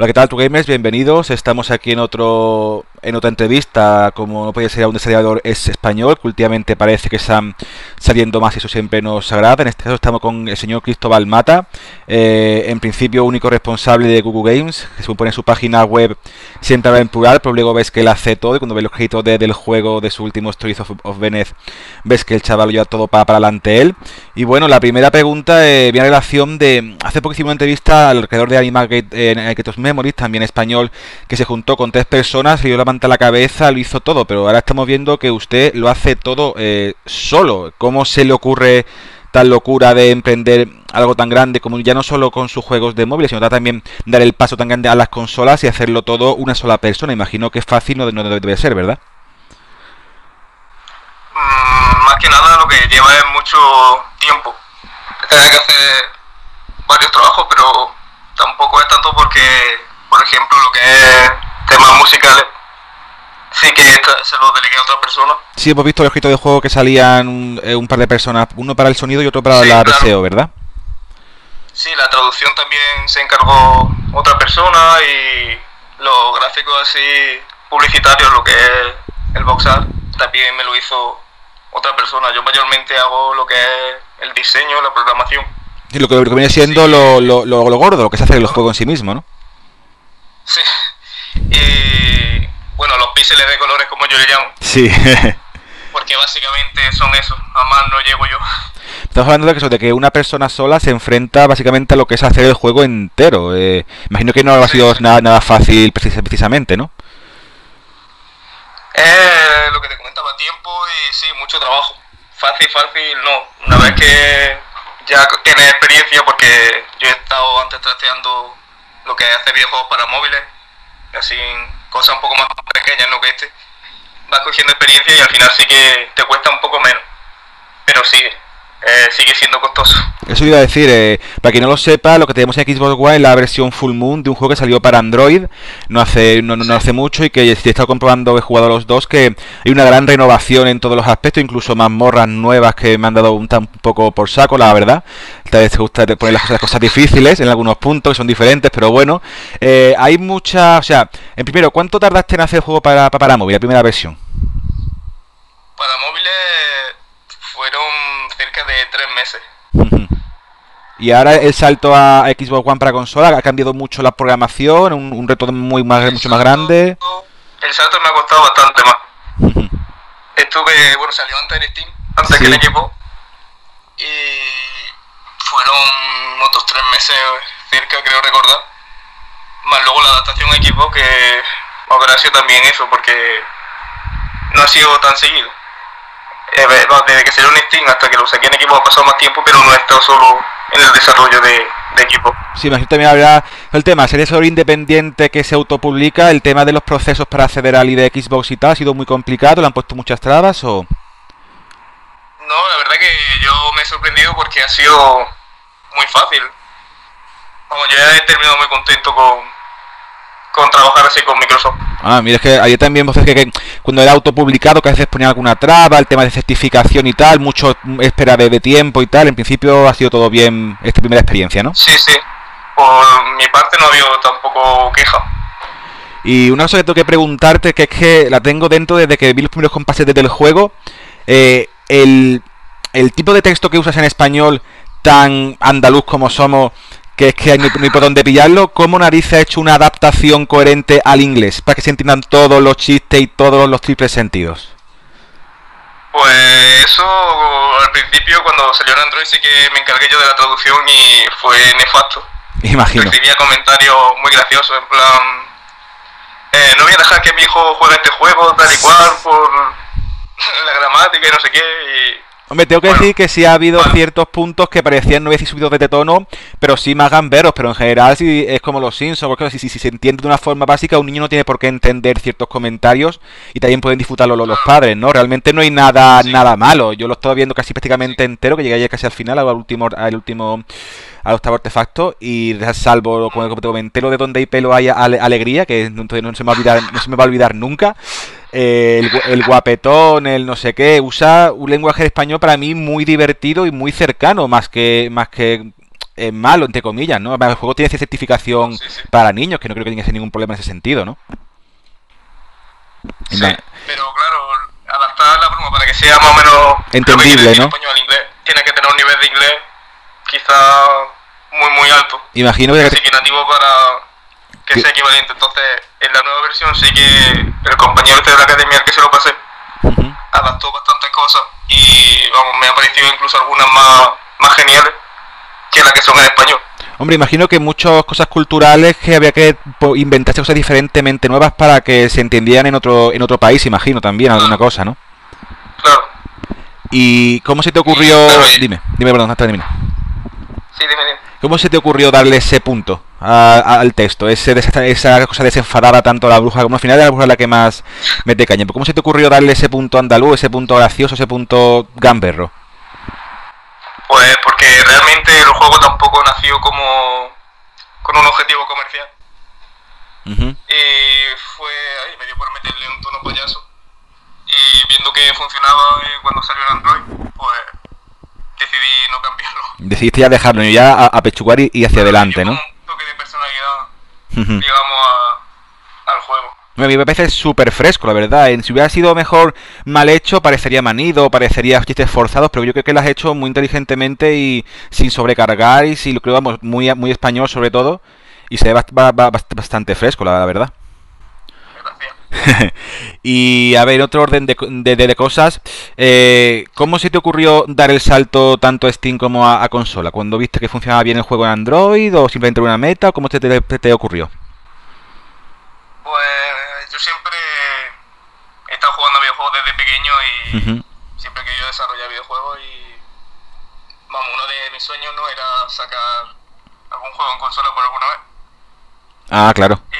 Hola, ¿qué tal, tu gamers? Bienvenidos. Estamos aquí en otro en otra entrevista, como no podía ser un desarrollador es español, que últimamente parece que están saliendo más y eso siempre nos agrada. En este caso estamos con el señor Cristóbal Mata, eh, en principio único responsable de Google Games, que se pone en su página web siempre habla en plural, pero luego ves que él hace todo y cuando ves los créditos del juego de su último Stories of, of Venice, ves que el chaval lleva todo para, para adelante él. Y bueno, la primera pregunta eh, viene a relación de, hace poco hicimos una entrevista al creador de Animal en eh, Memories, también español, que se juntó con tres personas, y dio la pantalla la cabeza, lo hizo todo, pero ahora estamos viendo que usted lo hace todo eh, solo. ¿Cómo se le ocurre tal locura de emprender algo tan grande como ya no solo con sus juegos de móviles, sino también dar el paso tan grande a las consolas y hacerlo todo una sola persona? Imagino que es fácil, no, no debe ser, ¿verdad? Mm, más que nada lo que lleva es mucho tiempo. Tener que hacer varios trabajos, pero tampoco es tanto porque por ejemplo, lo que es temas musicales, sí que se lo delegué a otra persona. Sí, hemos visto el escrito de juego que salían un, eh, un, par de personas, uno para el sonido y otro para sí, la claro. ¿verdad? Sí, la traducción también se encargó otra persona y los gráficos así publicitarios, lo que es el box art, también me lo hizo otra persona. Yo mayormente hago lo que es el diseño, la programación. Y lo que, lo que viene siendo Sí. lo, lo, lo, lo gordo, lo que se hace en el juego en sí mismo, ¿no? Sí. Y bueno, los píxeles de colores como yo le llamo, Sí. porque básicamente son eso, a más no llego yo. Estamos hablando de que, eso, de que una persona sola se enfrenta básicamente a lo que es hacer el juego entero. Eh, imagino que no ha sido nada, nada fácil precis- precisamente, ¿no? Es lo que te comentaba, tiempo y sí, mucho trabajo. Fácil, fácil, no. Una vez que ya tienes experiencia, porque yo he estado antes trasteando lo que es hacer videojuegos para móviles, así cosas un poco más pequeñas, no que este, vas cogiendo experiencia y al final sí que te cuesta un poco menos. Pero sigue, eh, sigue siendo costoso. Eso iba a decir, eh, para quien no lo sepa, lo que tenemos en Xbox One es la versión Full Moon de un juego que salió para Android no hace no, no- no hace mucho y que he estado comprobando, he jugado a los dos, que hay una gran renovación en todos los aspectos, incluso mazmorras nuevas que me han dado un, tan poco por saco, la verdad. Tal vez te gusta poner las cosas, las cosas difíciles en algunos puntos, que son diferentes, pero bueno. Eh, hay mucha, o sea, en primero, ¿cuánto tardaste en hacer el juego para, para, para móvil, la primera versión? Para móviles de tres meses. Y ahora el salto a Xbox One para consola ha cambiado mucho la programación, un, un reto muy más, mucho más grande. El salto me ha costado bastante más. Estuve, bueno, salió antes en Steam, antes Sí. que en equipo. Y fueron otros tres meses cerca, creo recordar. Más luego la adaptación a equipo que habrá sido también eso, porque no ha sido tan seguido. Eh, desde que en Steam hasta que lo saqué en equipo ha pasado más tiempo, pero no he estado solo en el desarrollo de, de equipo. Sí, imagino también habrá el tema, sería sobre independiente que se autopublica, el tema de los procesos para acceder al ID Xbox y tal, ha sido muy complicado, le han puesto muchas trabas o... No, la verdad que yo me he sorprendido porque ha sido muy fácil. Vamos, yo ya he terminado muy contento con, con trabajar así con Microsoft. Ah, mira, es que ayer también vos que, que cuando era autopublicado que a veces ponía alguna traba, el tema de certificación y tal, mucho espera de, de tiempo y tal, en principio ha sido todo bien esta primera experiencia, ¿no? Sí, sí. Por mi parte no ha habido tampoco queja. Y una cosa que tengo que preguntarte, que es que la tengo dentro desde que vi los primeros compases del juego, eh, el, el tipo de texto que usas en español tan andaluz como somos, que es que hay, no hay por dónde pillarlo, ¿cómo narices ha hecho una adaptación coherente al inglés para que se entiendan todos los chistes y todos los triples sentidos? Pues eso al principio cuando salió en Android sí que me encargué yo de la traducción y fue nefasto. Imagino. recibía comentarios muy graciosos, en plan, eh, no voy a dejar que mi hijo juegue este juego tal y cual por la gramática y no sé qué. Y, Hombre, tengo que Bueno, decir que sí ha habido bueno. ciertos puntos que parecían no decir subidos de tono, pero sí más gamberos, pero en general sí es como los Simpsons, porque si, si, si se entiende de una forma básica, un niño no tiene por qué entender ciertos comentarios y también pueden disfrutarlo los, los padres, ¿no? Realmente no hay nada Sí. nada malo. Yo lo estaba viendo casi prácticamente entero, que llegué ayer casi al final, al último, al último, al octavo artefacto, y salvo, como te comenté, lo de donde hay pelo hay ale- alegría, que no, no se me va a olvidar, no se me va a olvidar nunca. Eh, el, el guapetón, el no sé qué, usa un lenguaje de español para mí muy divertido y muy cercano, más que más que eh, malo, entre comillas, ¿no? El juego tiene certificación Sí, sí. para niños, que no creo que tenga ningún problema en ese sentido, ¿no? Sí, pero claro, adaptar la broma para que sea más o menos Entendible, ¿no? español inglés. Tiene que tener un nivel de inglés quizá muy muy alto. Imagino que... Que nativo para que sea equivalente. Entonces, en la nueva versión sí que el compañero este de la academia al que se lo pasé adaptó bastantes cosas y vamos, me ha parecido incluso algunas más, más geniales que las que son en español. Hombre, imagino que muchas cosas culturales que había que inventarse cosas diferentemente nuevas para que se entendieran en otro en otro país, imagino también alguna cosa, ¿no? Claro. ¿Y cómo se te ocurrió? Claro, y- Dime, dime, perdón, hasta termina. Sí, dime, dime. ¿Cómo se te ocurrió darle ese punto a- a- al texto? Ese, esa, esa cosa desenfadada tanto a la bruja como al final de la bruja es la que más mete caña. ¿Cómo se te ocurrió darle ese punto andaluz, ese punto gracioso, ese punto gamberro? Pues porque realmente el juego tampoco nació como con un objetivo comercial. Y fue ahí, me dio por meterle un tono payaso. Y viendo que funcionaba eh, cuando salió en Android, pues decidí no cambiarlo. Decidiste ya dejarlo y ya a, a pechugar y, y hacia adelante, ¿no? como Un toque de personalidad, Ujú. Digamos, a- al juego. A mí me parece súper fresco, la verdad. Si hubiera sido mejor mal hecho, parecería manido, parecería chistes forzados, pero yo creo que lo has hecho muy inteligentemente y sin sobrecargar y si lo creo, vamos, muy, muy español sobre todo. Y se ve bast- ba- ba- bast- bastante fresco, la, la verdad. Y a ver, otro orden de, de- de- cosas, eh, ¿cómo se te ocurrió dar el salto tanto a Steam como a, a consola? ¿Cuando viste que funcionaba bien el juego en Android o simplemente una meta? ¿O cómo te, te- te ocurrió? Pues yo siempre he estado jugando a videojuegos desde pequeño y Ujú. siempre he querido desarrollar videojuegos y vamos, uno de mis sueños no era sacar algún juego en consola por alguna vez. Ah, claro. Y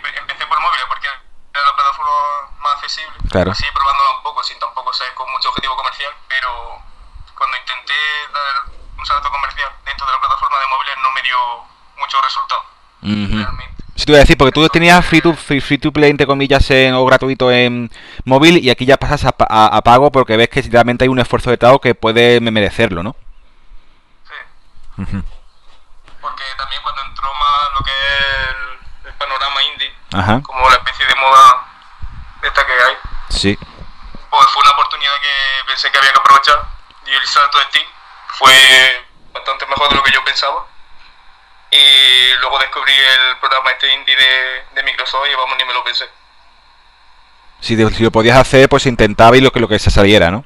empe- empecé por móviles porque era la plataforma más accesible. Claro. Así probándola un poco, sin tampoco ser con mucho objetivo comercial, pero cuando intenté dar un salto comercial dentro de la plataforma de móviles no me dio mucho resultado, Ujú. realmente. Si te voy a decir, porque tú tenías free to, free, free to play, entre comillas, en- o gratuito en móvil y aquí ya pasas a, a- a pago porque ves que realmente hay un esfuerzo de trabajo que puede me- merecerlo, ¿no? Sí. Ujú. Porque también cuando entró más lo que es el, el panorama indie, Ajá, como la especie de moda esta que hay, sí. pues fue una oportunidad que pensé que había que aprovechar y el salto de Steam fue bastante mejor de lo que yo pensaba. Y luego descubrí el programa este indie de, de Microsoft y vamos, ni me lo pensé. Si, te- si lo podías hacer, pues intentaba y lo que, lo que se saliera, ¿no?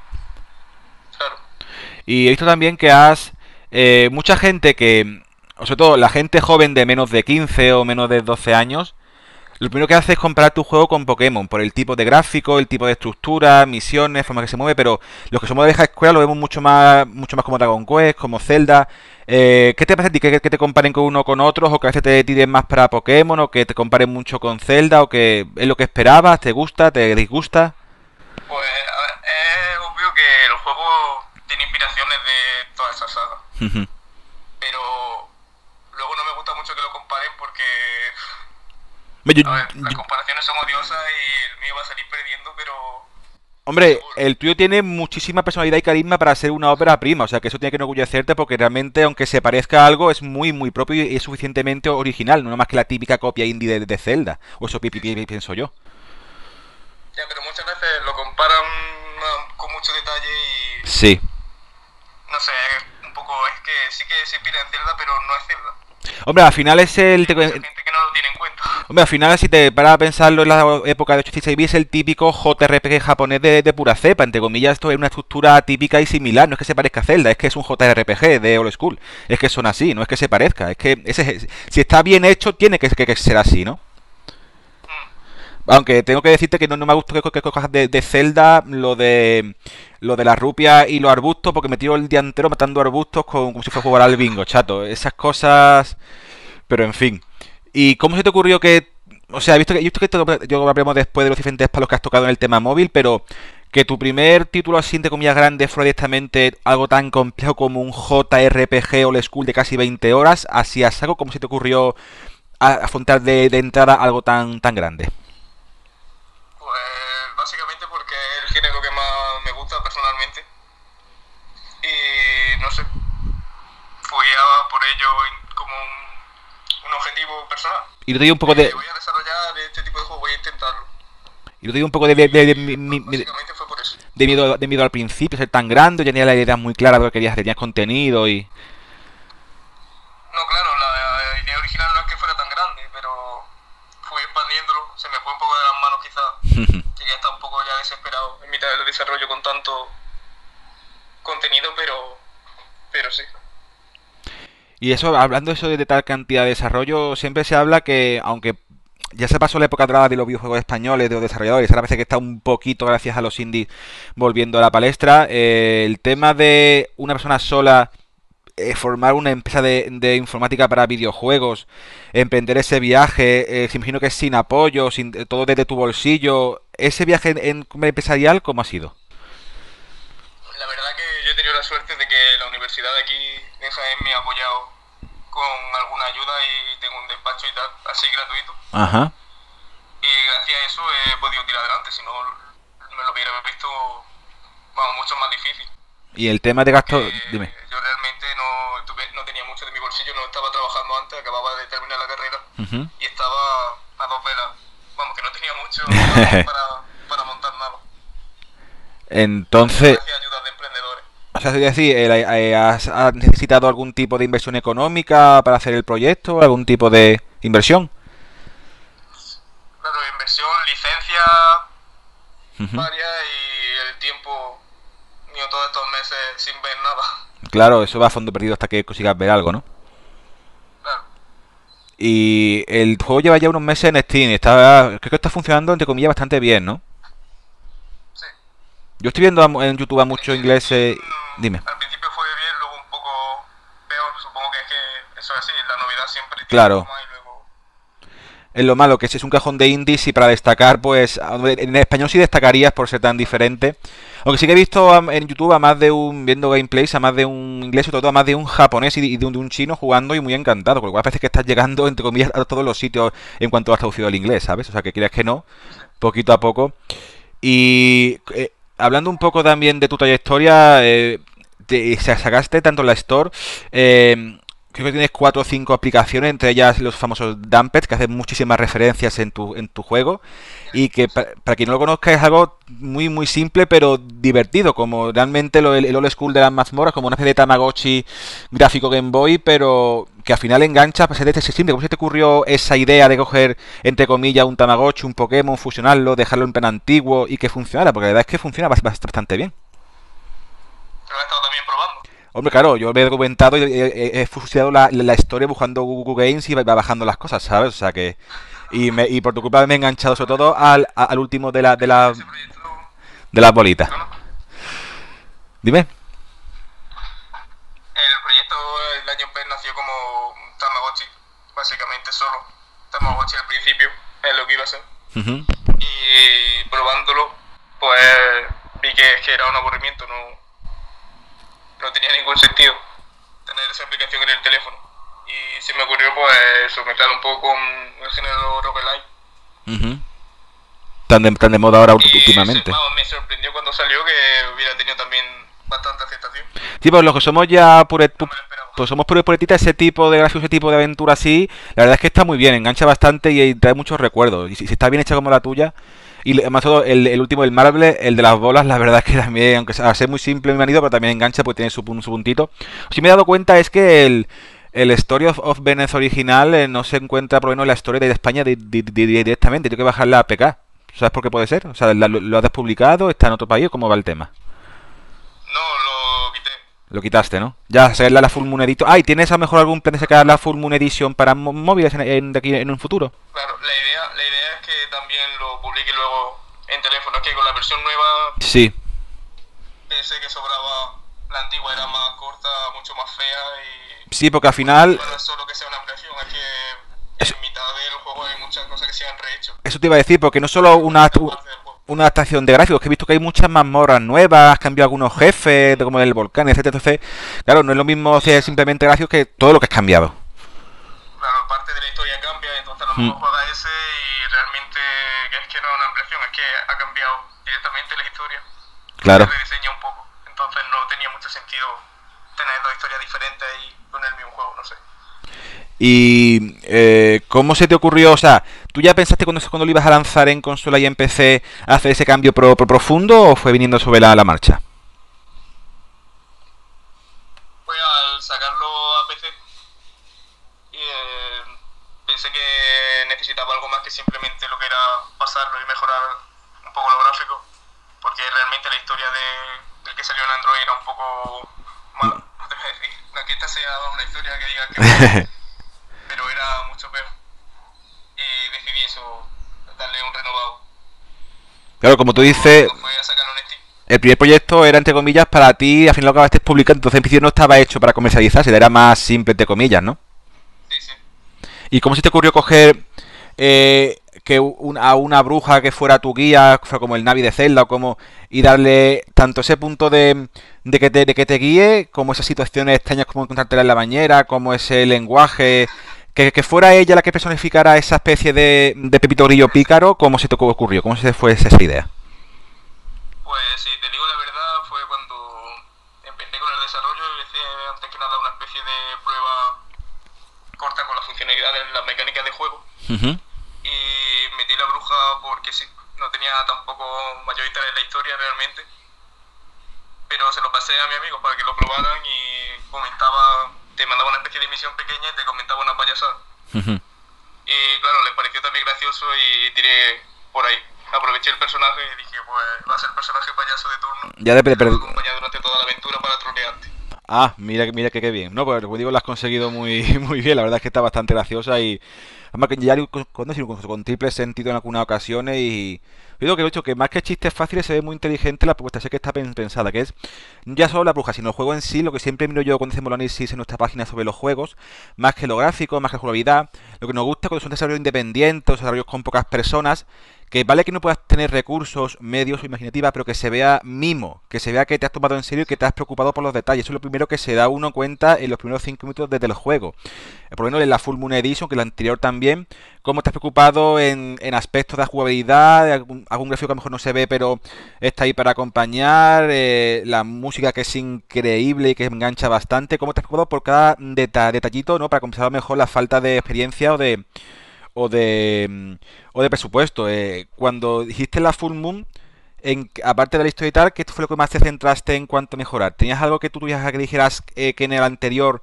Claro. Y he visto también que has... eh, mucha gente que... Sobre todo la gente joven de menos de 15 o menos de 12 años, lo primero que hace es comprar tu juego con Pokémon, por el tipo de gráfico, el tipo de estructura, misiones, forma que se mueve, pero los que somos de vieja escuela lo vemos mucho más, mucho más como Dragon Quest, como Zelda. Eh, ¿Qué te parece a ti? ¿Que, que te comparen con uno con otros? ¿O que a veces te tiren más para Pokémon? ¿O que te comparen mucho con Zelda? ¿O que es lo que esperabas? ¿Te gusta? ¿Te disgusta? Pues es obvio que el juego tiene inspiraciones de toda esa saga. Ujú. Pero luego no me gusta mucho que lo comparen porque Hombre, yo- A ver, las yo- comparaciones son odiosas y el mío va a salir perdiendo, pero Hombre, el tuyo tiene muchísima personalidad y carisma para ser una ópera prima, o sea que eso tiene que enorgullecerte porque realmente, aunque se parezca a algo, es muy, muy propio y es suficientemente original, no más que la típica copia indie de, de Zelda, o eso pi- pi- pi- pienso yo. ya, pero muchas veces lo comparan ah, con mucho detalle y Sí. no sé, un poco es que sí que se inspira en Zelda, pero no es Zelda. Hombre, al final es el... te- Hay mucha gente que no lo tiene en cuenta. Hombre, al final, si te paras a pensarlo en la época de 86 bits, el típico JRPG japonés de, de pura cepa. Entre comillas, esto es una estructura típica y similar. No es que se parezca a Zelda, es que es un JRPG de old school. Es que son así, no es que se parezca. Es que ese, si está bien hecho, tiene que, ser así, ¿no? Aunque tengo que decirte que no, no me gusta que, que cojas de, Zelda lo de lo de la rupia y los arbustos, porque me tiro el día entero matando arbustos con, como si fuera a jugar al bingo, chato. Esas cosas. Pero en fin. ¿Y cómo se te ocurrió que.? O sea, visto que, he visto que esto yo hablamos después de los diferentes palos que has tocado en el tema móvil, pero que tu primer título así entre comillas grande fue directamente algo tan complejo como un JRPG old school de casi 20 horas, así a saco, ¿cómo se te ocurrió afrontar de, de entrada algo tan, tan grande? Pues básicamente porque es el género que más me gusta personalmente. Y no sé, fui a por ello como un, un objetivo personal. Y lo digo un poco de... Voy a desarrollar este tipo de juego, voy a intentarlo. Y lo digo un poco de, de, de, de, mi, Básicamente fue por eso. de miedo, de miedo al principio, ser tan grande, ya tenía la idea muy clara de lo que querías, tenías contenido y... No, claro, la idea original no es que fuera tan grande, pero fui expandiéndolo, se me fue un poco de las manos quizás. Llegué a estar un poco ya desesperado en mitad del desarrollo con tanto contenido, pero, pero sí. Y eso, hablando eso de tal cantidad de desarrollo, siempre se habla que, aunque ya se pasó la época dorada de los videojuegos españoles, de los desarrolladores, ahora parece que está un poquito, gracias a los indies, volviendo a la palestra, eh, el tema de una persona sola eh, formar una empresa de, informática para videojuegos, emprender ese viaje, eh, se imagino que es sin apoyo, sin todo desde tu bolsillo, ese viaje en, en empresarial, ¿cómo ha sido? La verdad que yo he tenido la suerte de que la universidad de aquí Jaén me ha apoyado con alguna ayuda y tengo un despacho y tal, así gratuito. Ajá. Y gracias a eso he podido tirar adelante, si no me lo hubiera visto, vamos, mucho más difícil. Y el tema de gasto, Eh, dime. Yo realmente no, tuve- no tenía mucho de mi bolsillo, no estaba trabajando antes, acababa de terminar la carrera y estaba a dos velas. Vamos, que no tenía mucho para, para montar nada. Entonces, Gracias a ayudas de emprendedores. O sea, es decir, eh, eh, ¿has, has necesitado algún tipo de inversión económica para hacer el proyecto? ¿Algún tipo de inversión? Claro, inversión, licencia, varias y el tiempo mío todos estos meses sin ver nada. Claro, eso va a fondo perdido hasta que consigas ver algo, ¿no? Claro. Y el juego lleva ya unos meses en Steam. Está, creo que está funcionando, entre comillas, bastante bien, ¿no? Sí. Yo estoy viendo a en YouTube a muchos ingleses. Mm, Dime. Al principio fue bien, luego un poco peor. Supongo que es que eso es así, la novedad siempre Claro. luego... Es lo malo, que si es un cajón de indies y para destacar, pues en español sí destacarías por ser tan diferente. Aunque sí que he visto a- en YouTube a más de un, viendo gameplays, a más de un inglés, sobre todo a más de un japonés y de un, de un chino jugando y muy encantado, con lo cual parece que estás llegando, entre comillas, a todos los sitios en cuanto has traducido al inglés, ¿sabes? O sea, que quieras que no, poquito a poco. Y eh, hablando un poco también de tu trayectoria, eh, te- sa- sacaste tanto la Store, eh, creo que tienes cuatro o cinco aplicaciones, entre ellas los famosos Dumpets, que hacen muchísimas referencias en tu, en tu juego, y que pa- para, quien no lo conozca es algo muy muy simple pero divertido, como realmente lo, el, el old school de las mazmorras, como una especie de Tamagotchi gráfico Game Boy, pero que al final engancha para ser de este simple. ¿Cómo se te ocurrió esa idea de coger, entre comillas, un Tamagotchi, un Pokémon, fusionarlo, dejarlo en plan antiguo y que funcionara? Porque la verdad es que funciona bast- bastante bien. Lo he estado también probando. Hombre, claro, yo me he documentado y he, he- he fusilado la, la historia buscando Google Games y va bajando las cosas, ¿sabes? O sea que... Y, me, y por tu culpa me he enganchado sobre todo al, a- al último de, la, de, la, de las bolitas. Dime. El proyecto el año Pen nació como un Tamagotchi, básicamente solo. Tamagotchi al principio es lo que iba a ser. Ujú. Y probándolo, pues vi que, que era un aburrimiento, no, no tenía ningún sentido tener esa aplicación en el teléfono. Y se me ocurrió pues mezclar un poco con el género roguelike. Ujú. Tan de, tan de moda ahora Y últimamente. se- vamos, me sorprendió cuando salió que hubiera tenido también bastante aceptación. Sí, pues los que somos ya pure, No me lo esperaba. pues somos pure puretitas, ese tipo de gráficos, ese tipo de aventura así, la verdad es que está muy bien, engancha bastante y, trae muchos recuerdos. Y si, si está bien hecha como la tuya, y además todo el, el último, el Marble, el de las bolas, la verdad es que también, aunque sea ser muy simple mi marido, pero también engancha porque tiene su, su puntito. Si me he dado cuenta es que el, el Story of, of Venice original eh, no se encuentra por lo menos en la historia de España di- di- di- directamente, tengo que bajar la APK. ¿Sabes por qué puede ser? O sea, la- lo, lo has despublicado, está en otro país, ¿cómo va el tema? No, lo quitaste, ¿no? Ya, sacarla la Full Moon Edition. Ah, ¿y tienes a lo mejor algún plan de sacar la Full Moon Edition para móviles en, en- de aquí en un futuro? Claro, la idea, la idea es que también lo publique luego en teléfono. Es que con la versión nueva Sí. pensé que sobraba. La antigua era más corta, mucho más fea y Sí, porque al final, no es solo que sea una ampliación, es que Eso- en mitad del juego hay muchas cosas que se han rehecho. eso te iba a decir, porque no solo una, juego. Una adaptación de gráficos, que he visto que hay muchas mazmorras nuevas, has cambiado algunos jefes, de como el volcán, etcétera, entonces, claro, no es lo mismo hacer simplemente gráficos que todo lo que has cambiado. Claro, parte de la historia cambia, entonces a lo Mm. mejor juega ese y realmente es que no es una ampliación, es que ha cambiado directamente la historia. Claro. Se rediseña un poco, entonces no tenía mucho sentido tener dos historias diferentes y con el mismo juego, no sé. ¿Y eh, cómo se te ocurrió? O sea, ¿tú ya pensaste cuando, cuando lo ibas a lanzar en consola y en PC hacer ese cambio pro, pro profundo o fue viniendo sobre la, la marcha? Fue al sacarlo a PC eh, pensé que necesitaba algo más que simplemente lo que era pasarlo y mejorar un poco lo gráfico, porque realmente la historia de, del que salió en Android era un poco mala. No decir, no que esta sea una historia que diga que pero era mucho peor. Y decidí eso, darle un renovado. Claro, como tú dices, el primer proyecto era entre comillas para ti, al final lo acabaste publicando, entonces en principio no estaba hecho para comercializarse, era más simple entre comillas, ¿no? Sí, sí. ¿Y cómo se te ocurrió coger eh, que un- a una bruja que fuera tu guía, como el Navi de Zelda, o como y darle tanto ese punto de, de que te, de que te guíe, como esas situaciones extrañas como encontrártela en la bañera, como ese lenguaje, que, que fuera ella la que personificara esa especie de, de Pepito Grillo pícaro, ¿cómo se te ocurrió? ¿Cómo se fue esa idea? Pues si te digo la verdad, fue cuando empecé con el desarrollo y hice antes que nada una especie de prueba corta con las funcionalidades, las mecánicas de juego. Y metí la bruja porque sí, no tenía tampoco mayor interés en la historia realmente. Pero se lo pasé a mi amigo para que lo probaran y comentaba, te mandaba una especie de misión pequeña y te comentaba una payasada. Y claro, le pareció también gracioso y tiré por ahí. Aproveché el personaje y dije, pues va a ser personaje payaso de turno. Ya de, acompañar durante toda la aventura para trolearte. Ah, mira, mira que qué bien. No, pues digo, lo has conseguido muy, muy bien. La verdad es que está bastante graciosa y además que ya con, con- con triple sentido en algunas ocasiones y yo digo que de hecho que más que chistes fáciles se ve muy inteligente la propuesta, sé que está pen- pensada, que es ya solo la bruja, sino el juego en sí, lo que siempre miro yo cuando hacemos el análisis en nuestra página sobre los juegos, más que lo gráfico, más que la jugabilidad, lo que nos gusta cuando son desarrollos independientes, desarrollos con pocas personas, que vale que no puedas tener recursos, medios o imaginativa, pero que se vea mimo, que se vea que te has tomado en serio y que te has preocupado por los detalles. Eso es lo primero que se da uno cuenta en los primeros 5 minutos desde el juego. Eh, Por lo menos en la Full Moon Edition, que la anterior también, cómo te has preocupado en, en aspectos de la jugabilidad, algún, algún gráfico que a lo mejor no se ve, pero está ahí para acompañar, eh, la música que es increíble y que engancha bastante, cómo te has preocupado por cada deta- detallito, ¿no? Para compensar mejor la falta de experiencia o de o de mm, o de presupuesto. Eh, cuando dijiste la Full Moon, en, aparte de la historia y tal, ¿qué fue lo que más te centraste en cuanto a mejorar? ¿Tenías algo que tú tuvieras que dijeras eh, que en el anterior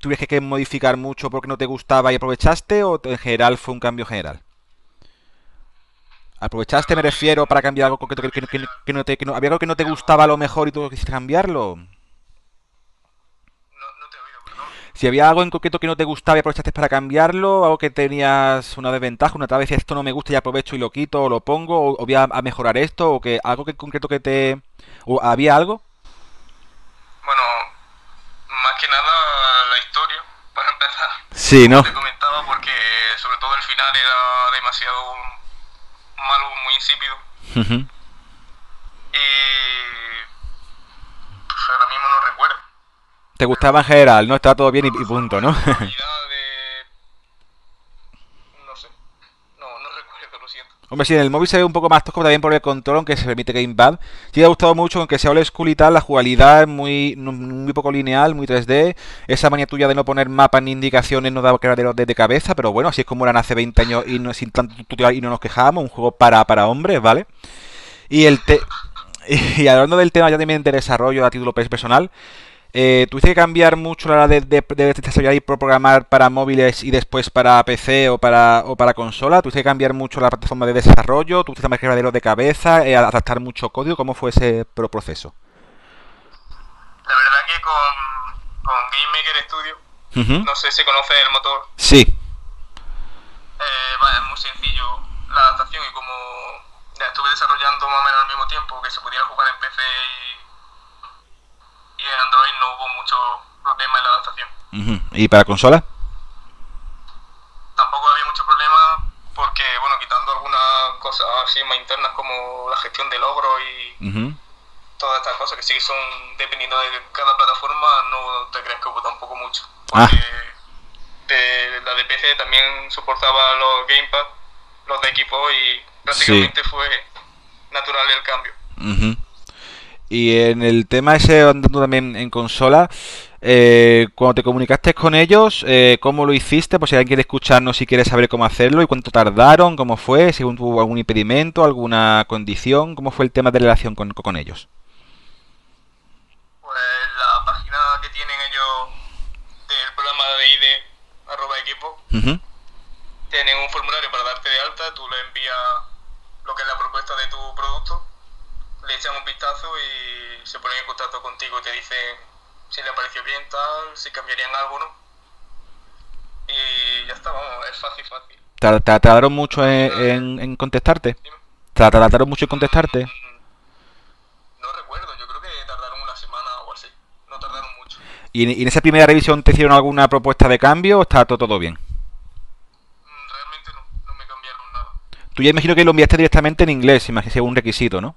tuvieras que modificar mucho porque no te gustaba y aprovechaste o en general fue un cambio general? ¿Aprovechaste, me refiero, para cambiar algo que, que- que- que no te, no- había algo que no te gustaba lo mejor y tú quisiste cambiarlo? No, no te he oído, perdón. Si había algo en concreto que no te gustaba y aprovechaste para cambiarlo, algo que tenías una desventaja, una tal vez esto no me gusta y aprovecho y lo quito o lo pongo, o, voy a, a mejorar esto, o que algo que en concreto que te... ¿O había algo? Bueno, más que nada la historia, para empezar. Sí, ¿no? Te comentaba porque sobre todo el final era demasiado malo, muy insípido. Y pues, ahora mismo no recuerdo. Te gustaba en general, ¿no? Estaba todo bien y, y punto, ¿no? Jugabilidad de... No sé. No, no recuerdo, lo siento. Hombre, sí, en el móvil se ve un poco más tosco también por el control, aunque se permite Gamepad. Sí, me ha gustado mucho, aunque sea old school y tal, la jugabilidad es muy, muy poco lineal, muy 3D. Esa manía tuya de no poner mapas ni indicaciones no daba quebraderos de, de cabeza, pero bueno, así es como eran hace 20 años y no, sin tanto tutorial y no nos quejábamos. Un juego para, para hombres, ¿vale? Y el te y hablando del tema ya también de desarrollo a título personal, eh, ¿tuviste que cambiar mucho la hora de, de, de desarrollar y programar para móviles y después para PC o para, o para consola? ¿Tuviste que cambiar mucho la plataforma de desarrollo? ¿Tuviste que cambiar de cabeza? Eh, ¿Adaptar mucho código? ¿Cómo fue ese pro- proceso? La verdad que con, con Game Maker Studio, no sé si conoces el motor, Sí. eh, es muy sencillo la adaptación y como la estuve desarrollando más o menos al mismo tiempo, que se pudiera jugar en PC y en Android no hubo mucho problema en la adaptación. ¿Y para consola? Tampoco había mucho problema porque, bueno, quitando algunas cosas así más internas como la gestión de logros y todas estas cosas que sí son dependiendo de cada plataforma, no te creas que hubo tampoco mucho. Ah. Porque de, la de PC también soportaba los gamepad, los de equipo y prácticamente fue natural el cambio. Y en el tema ese, andando también en consola, eh, cuando te comunicaste con ellos, eh, ¿cómo lo hiciste? Pues si alguien quiere escucharnos, si quiere saber cómo hacerlo y cuánto tardaron, cómo fue, si hubo algún impedimento, alguna condición, ¿cómo fue el tema de relación con, con ellos? Pues la página que tienen ellos del programa de ID, arroba equipo, tienen un formulario para darte de alta, tú le envías lo que es la propuesta de tu producto, le echan un vistazo y se ponen en contacto contigo y te dicen si le pareció bien, tal, si cambiarían algo no. Y ya está, vamos, es fácil, fácil. ¿Tar- tar- ¿Tardaron mucho en, contestarte? Dime. ¿Tar- ¿Tardaron mucho en contestarte? No recuerdo, yo creo que tardaron una semana o así. No tardaron mucho. ¿Y en, esa primera revisión te hicieron alguna propuesta de cambio o está todo, bien? Mm, Realmente no, no me cambiaron nada. Tú ya imagino que lo enviaste directamente en inglés, imagino según un requisito, ¿no?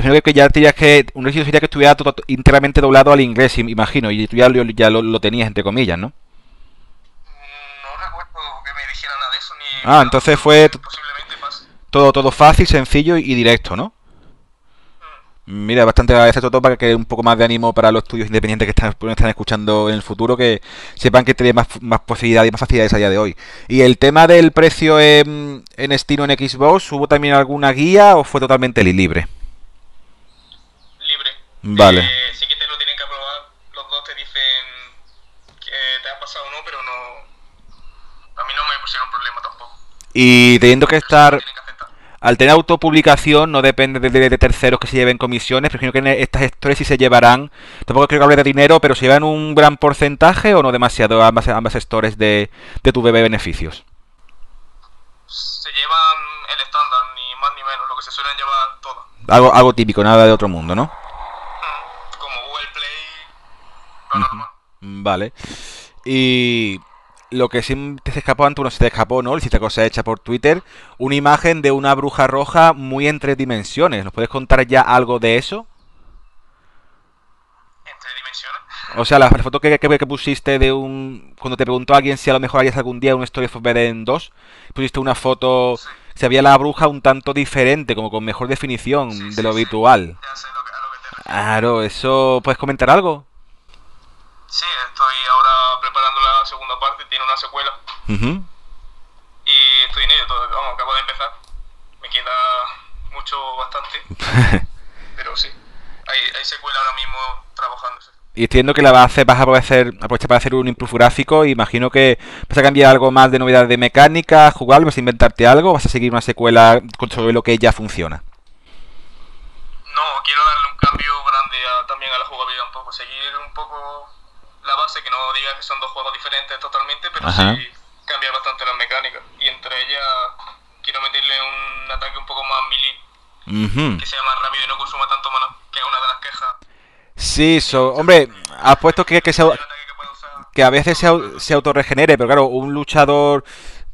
¿El qué? Imagino que- ya tenías que. Un requisito sería que estuviera todo, íntegramente doblado al inglés, im- imagino, y tú ya, lo, ya lo, lo tenías, entre comillas, ¿no? Mm, No recuerdo que me dijeran nada de eso ni. Ah, entonces fue Posiblemente todo, todo fácil, sencillo y directo, ¿no? Mira, bastante agradecido todo para que un poco más de ánimo para los estudios independientes que están, están escuchando en el futuro, que sepan que tienen más, más posibilidades y más facilidades a día de hoy. Y el tema del precio en, en Steam o en Xbox, ¿hubo también alguna guía o fue totalmente li- libre? Vale. Eh, sí que te lo tienen que aprobar. Los dos te dicen que te ha pasado o no, pero no. A mí no me pusieron problema tampoco. Y teniendo que estar, al tener autopublicación, no depende de, de- de terceros que se lleven comisiones, prefiero que estas historias sí se llevarán, tampoco creo que hable de dinero, pero se llevan un gran porcentaje o no demasiado ambas, ambas stores de, de tu bebé beneficios. Se llevan el estándar, ni más ni menos, lo que se suelen llevar todas. Algo, algo típico, nada de otro mundo, ¿no? Mm, Como Google Vale. Y lo que sí te se escapó antes, no se te escapó, ¿no? Hiciste cosa hecha por Twitter, una imagen de una bruja roja muy en tres dimensiones. ¿Nos puedes contar ya algo de eso? Entre dimensiones. O sea, la foto que, que, que pusiste de un... Cuando te preguntó a alguien si a lo mejor harías algún día un Story of Beden 2, pusiste una foto... Se veía la bruja un tanto diferente, como con mejor definición Sí, de sí, lo sí. habitual. Ya sé lo que, a lo que te refieres. Claro, eso... ¿Puedes comentar algo? Sí, estoy ahora preparando la segunda parte, tiene una secuela. Ujú. Y estoy en ello, todo, vamos, acabo de empezar. Me queda mucho, bastante, pero sí. Hay, hay secuela ahora mismo trabajándose. Y entiendo que la vas a hacer, vas a poder hacer, aprovechar para hacer un improve gráfico. Imagino que vas a cambiar algo más de novedades de mecánica, jugar, vas a inventarte algo, vas a seguir una secuela con- sobre lo que ya funciona. No, quiero darle un cambio grande a- también a la jugabilidad un poco. Seguir un poco la base, que no diga que son dos juegos diferentes totalmente, pero Ajá. sí cambiar bastante las mecánicas. Y entre ellas quiero meterle un ataque un poco más melee, que sea más rápido y no consuma tanto mana, que es una de las quejas. Sí, so, hombre, apuesto que, que, se, que a veces se, se autorregenere, pero claro, un luchador...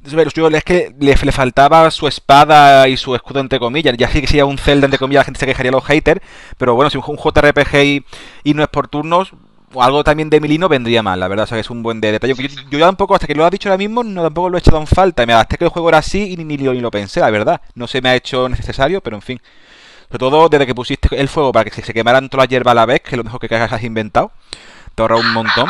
Es que le, le faltaba su espada y su escudo entre comillas. Ya sí que sería un Zelda entre comillas, la gente se quejaría a los haters. Pero bueno, si un, un JRPG y, y no es por turnos, o algo también de Milino vendría mal, la verdad. O sea que es un buen de- detalle. Yo, yo ya tampoco, hasta que lo has dicho ahora mismo, no tampoco lo he echado en falta. Me adapté que el juego era así y ni, ni, lo- ni lo pensé, la verdad. No se me ha hecho necesario, pero en fin. Sobre todo desde que pusiste el fuego para que se, se quemaran todas las hierbas a la vez, que es lo mejor que has inventado. Te ahorra un montón.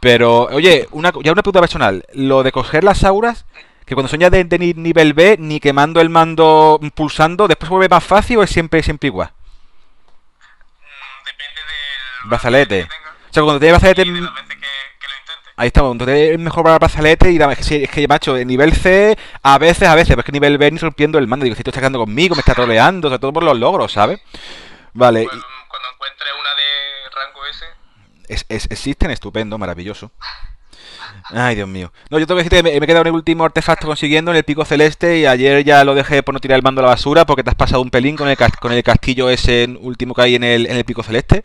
Pero, oye, una, ya una pregunta personal. Lo de coger las auras, que cuando son ya de, de ni- nivel B, ni quemando el mando pulsando, ¿después se vuelve más fácil o es siempre, siempre igual? Mm, depende del Brazalete. Sea, cuando te llevas brazalete... y intente. Ahí estamos, entonces es mejor para el brazalete y la- es que, es que, macho, nivel C, a veces, a veces, pero es que nivel B ni rompiendo el mando. Digo, si estoy sacando conmigo, me está troleando, sobre todo por los logros, ¿sabes? Vale, Pues, cuando encuentre una de rango S, Es, es- existen, estupendo, maravilloso. Ay, Dios mío. No, yo tengo que decirte me, he quedado en el último artefacto consiguiendo en el pico celeste y ayer ya lo dejé por no tirar el mando a la basura porque te has pasado un pelín con el, con el castillo ese último que hay en el, en el pico celeste.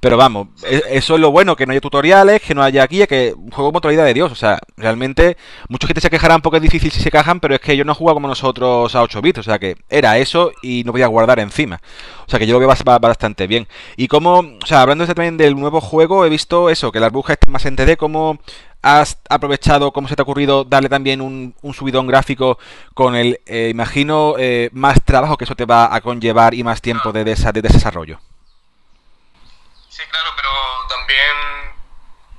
Pero vamos, e- eso es lo bueno, que no haya tutoriales, que no haya guía, que un juego como totalidad de Dios. O sea, realmente, mucha gente se quejarán porque es difícil si se quejan, pero es que yo no jugado como nosotros a 8 bits. O sea, que era eso y no podía guardar encima. O sea, que yo lo veo bas- ba- bastante bien. Y como, o sea, hablando también del nuevo juego, he visto eso, que las están más en TD, como has aprovechado, como se te ha ocurrido, darle también un, un subidón gráfico con el, eh, imagino, eh, más trabajo que eso te va a conllevar y más tiempo de, desa- de desarrollo? Sí, claro, pero también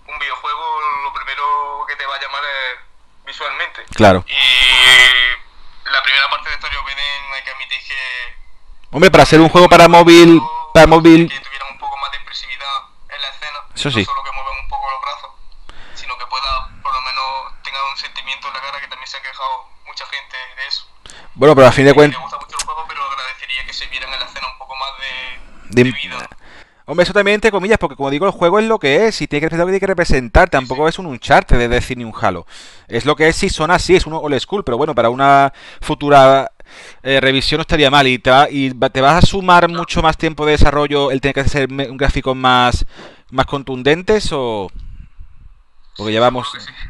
un videojuego lo primero que te va a llamar es visualmente. Claro. Y la primera parte de Story of Eden hay que admitir que... Hombre, para ser un juego para móvil, para móvil, Que tuvieran un poco más de expresividad en la escena. Eso no sí. solo que muevan un poco los brazos, sino que pueda, por lo menos, tenga en la cara que también se ha quejado mucha gente de eso. bueno, pero a fin de Y cuentas... Le gusta mucho el juego, pero agradecería que se vieran en la escena un poco más de, De- de vida. Hombre, eso también entre comillas, porque como digo, el juego es lo que es y tiene que representar lo que tiene que representar. Tampoco es un Uncharted de decir ni un Halo. Es lo que es si son así, es un old school, pero bueno, para una futura eh, revisión no estaría mal. ¿Y te, va- y te vas a sumar mucho más tiempo de desarrollo el tener que hacer me- un gráfico más, más contundentes o...? Porque ya vamos...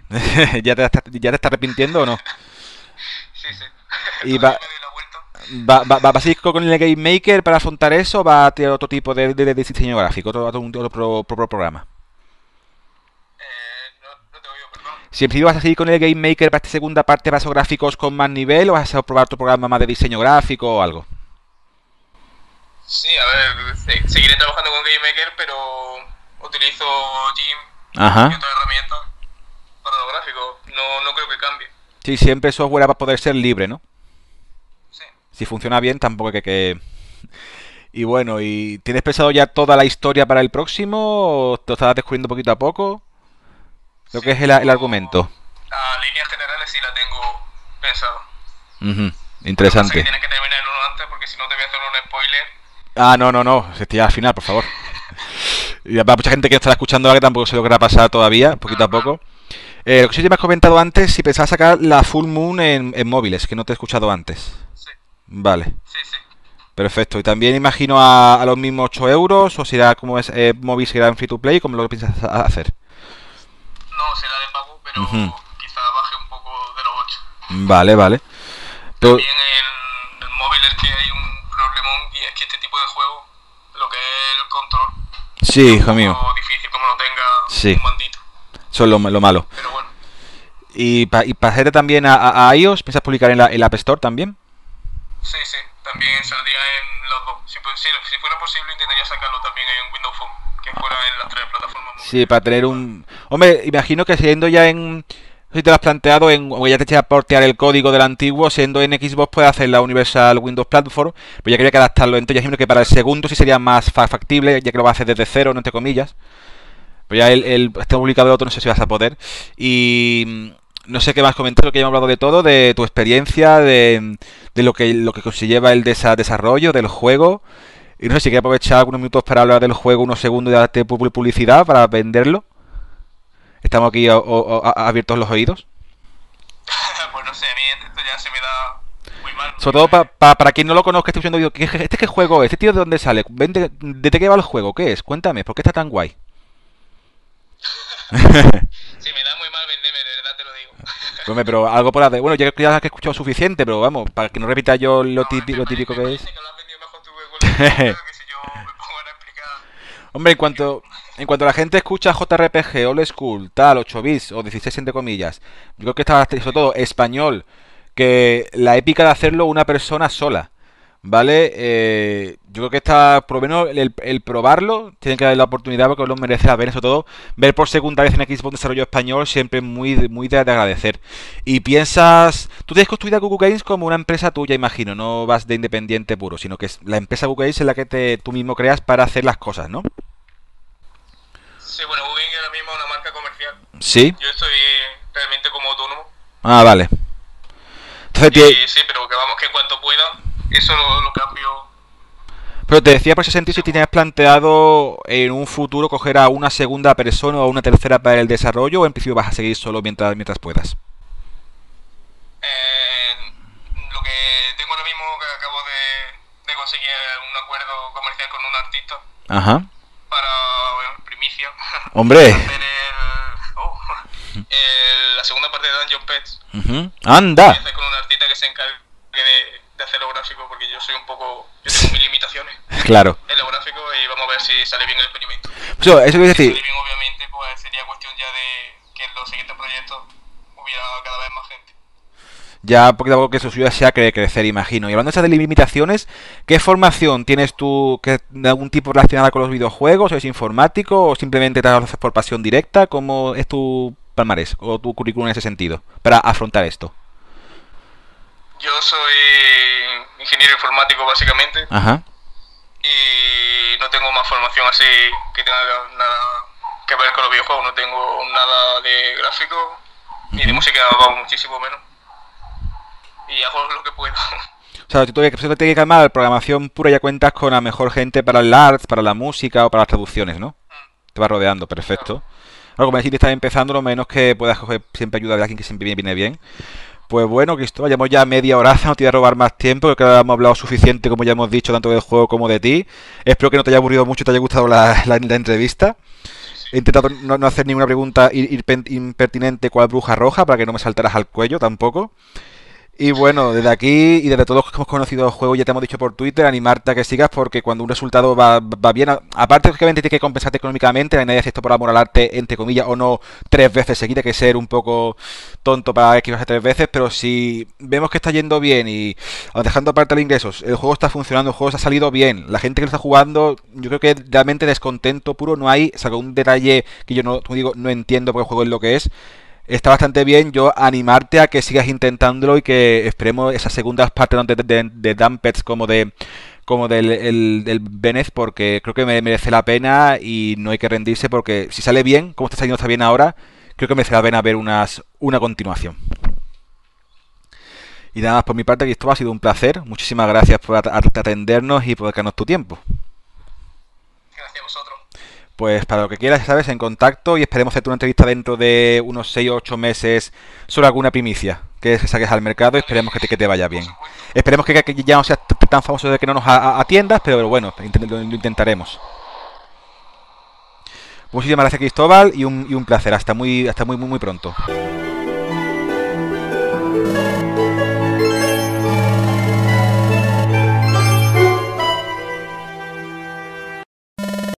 ¿Ya, te, estás- ¿Ya te estás arrepintiendo o no? Sí, sí. Y va-. ¿Va, va, va- vas a ir con el Game Maker para afrontar eso o va a tirar otro tipo de, de- de diseño gráfico, otro, otro, otro pro- pro- programa? Eh, no, no te oigo, perdón. Si en principio vas a seguir con el Game Maker para esta segunda parte, vas a gráficos con más nivel o vas a probar otro programa más de diseño gráfico o algo. Sí, a ver, se- seguiré trabajando con GameMaker, pero utilizo Jim y Ajá. otras herramientas para los gráficos. No, no creo que cambie. Sí, siempre software va a poder ser libre, ¿no? Sí. Si funciona bien, tampoco hay que... que... Y bueno, ¿y tienes pensado ya toda la historia para el próximo o te lo estás descubriendo poquito a poco? Lo que es el, el argumento. A líneas generales sí la tengo Lo que pasa es que Interesante. tienes que terminar el uno antes porque si no te voy a hacer un spoiler. Ah, no, no, no. Estoy al final, por favor. Y habrá mucha gente que estará escuchando ahora que tampoco sé lo que va a pasar todavía, poquito a poco. Eh, lo que sí te me has comentado antes, si pensabas sacar la Full Moon en, en móviles, que no te he escuchado antes. Sí, Vale, sí, sí. perfecto. Y también imagino a, a los mismos 8 euros, o será como es eh, móvil, será en free to play, como lo piensas hacer. No será de pago, pero Ujú. quizá baje un poco de los 8. Vale, vale. Pero, También en el móvil es que hay un problemón y es que este tipo de juego, lo que es el control, sí, es hijo mío, difícil como lo tenga Sí. un bandito. eso es lo, lo malo. Pero bueno, Y, pa- y para hacerte también a, a- a iOS, ¿piensas publicar en la, el App Store también? sí, sí, también saldría en los dos. Si, si, si fuera posible, intentaría sacarlo también en Windows Phone, que fuera en las tres plataformas. Sí, para tener un... Hombre, imagino que siendo ya en... Si te lo has planteado, en, o ya te echa a portear el código del antiguo, siendo en Xbox puede hacer la Universal Windows Platform, pero ya quería que adaptarlo. Entonces, ya imagino que para el segundo sí sería más fa- factible, ya que lo va a hacer desde cero, no entre comillas. Pero ya el, el está publicado el otro, no sé si vas a poder. Y mm, no sé qué más comentar, que ya hemos hablado de todo, de tu experiencia, de, de lo que lo que conlleva el desa- desarrollo del juego. Y no sé si quieres aprovechar algunos minutos para hablar del juego, unos segundos y darte pu- publicidad para venderlo. Estamos aquí o- o- a- abiertos los oídos. pues no sé, a mí esto ya se me da muy mal. Sobre todo pa- pa- para quien no lo conozca, esté escuchando, digo, ¿qué- ¿este qué juego es? ¿Este tío de dónde sale? Vente- ¿De qué va el juego? ¿Qué es? Cuéntame, ¿por qué está tan guay? Si me da muy mal venderme, de verdad te lo digo. Hombre, pero algo por hacer. Bueno, ya que ya que he escuchado suficiente, pero vamos, para que no repita yo lo, No, típi- me lo típico que es. que lo has mejor tú que con el que si yo me pongo a explicar. Hombre, en cuanto, en cuanto la gente escucha JRPG, old school, tal, 8 bits o 16 entre comillas, yo creo que está sobre todo español, que la épica de hacerlo una persona sola, ¿vale? Eh, yo creo que está, por lo menos el, probarlo, tienen que dar la oportunidad porque lo merece la pena, sobre todo ver por segunda vez en Xbox un desarrollo español siempre muy, muy de, de agradecer. Y piensas, tú tienes construida Google Games como una empresa tuya, imagino, no vas de independiente puro, sino que es la empresa Google Games es la que te, tú mismo creas para hacer las cosas, ¿no? Sí, bueno, Ubing ahora mismo es una marca comercial. Sí. Yo estoy realmente como autónomo. Ah, vale. Entonces, Y sí, pero que vamos, que en cuanto pueda, eso lo, lo cambio. pero te decía por ese sentido si tienes planteado en un futuro coger a una segunda persona o a una tercera para el desarrollo o en principio vas a seguir solo mientras, mientras puedas. Eh, lo que tengo ahora mismo que acabo de, de conseguir un acuerdo comercial con un artista Ajá. Hombre. hacer el, oh, el- la segunda parte de Dungeon Pets. Anda. Voy a hacer con un artista que se encargue de, de hacer lo gráfico porque yo soy un poco. Yo tengo mis limitaciones Claro. en lo gráfico y vamos a ver si sale bien el experimento. Eso, eso quiere Si decir, sale bien, obviamente, pues sería cuestión ya de que en los siguientes a cada vez más gente. Ya poquito a poco que su ciudad sea que crecer, imagino. Y hablando de esas limitaciones, ¿qué formación tienes tú que, de algún tipo relacionada con los videojuegos? ¿Eres informático o simplemente te haces por pasión directa? ¿Cómo es tu palmarés o tu currículum en ese sentido para afrontar esto? Yo soy ingeniero informático básicamente. Ajá. Y no tengo más formación así que tenga nada que ver con los videojuegos. No tengo nada de gráfico ni de música, vamos, muchísimo menos. Y hago lo que puedo. O sea, tú todavía que te que calmar, programación pura ya cuentas con la mejor gente para el arts, para la música o para las traducciones, ¿no? Te va rodeando, perfecto. Algo como decir, estás empezando, lo menos que puedas coger siempre ayuda de alguien que siempre viene, viene bien. Pues bueno, Cristóbal, llevamos ya media hora, no te voy a robar más tiempo, creo que hemos hablado suficiente, como ya hemos dicho, tanto del juego como de ti. Espero que no te haya aburrido mucho, te haya gustado la, la, la entrevista. He intentado no, no, hacer ninguna pregunta impertinente cual bruja roja para que no me saltaras al cuello tampoco. Y bueno, desde aquí y desde todos los que hemos conocido el juego, ya te hemos dicho por Twitter, animarte a que sigas porque cuando un resultado va, va bien, aparte que obviamente tiene que compensarte económicamente, nadie hace esto por amor al arte, entre comillas, o no tres veces seguida, que ser un poco tonto para equivocarse tres veces, pero si vemos que está yendo bien y dejando aparte los ingresos, el juego está funcionando, el juego se ha salido bien, la gente que lo está jugando, yo creo que realmente descontento puro no hay, salvo un detalle que yo no, digo, no entiendo porque el juego es lo que es, está bastante bien. Yo animarte a que sigas intentándolo y que esperemos esas segundas partes de, de, de Dumpets como de como del el, del porque creo que me merece la pena y no hay que rendirse porque si sale bien, como está saliendo está bien ahora, creo que merece la pena ver unas, una continuación. Y nada más por mi parte, Cristóbal, ha sido un placer. Muchísimas gracias por atendernos y por dedicarnos tu tiempo. Pues para lo que quieras, sabes, en contacto y esperemos hacerte una entrevista dentro de unos 6 o 8 meses sobre alguna primicia que saques al mercado y esperemos que te, que te vaya bien. Esperemos que, que, ya no seas tan famoso de que no nos atiendas, pero bueno, lo, intentaremos. Muchísimas gracias Cristóbal y un, y un placer. Hasta muy, hasta muy, muy, muy pronto.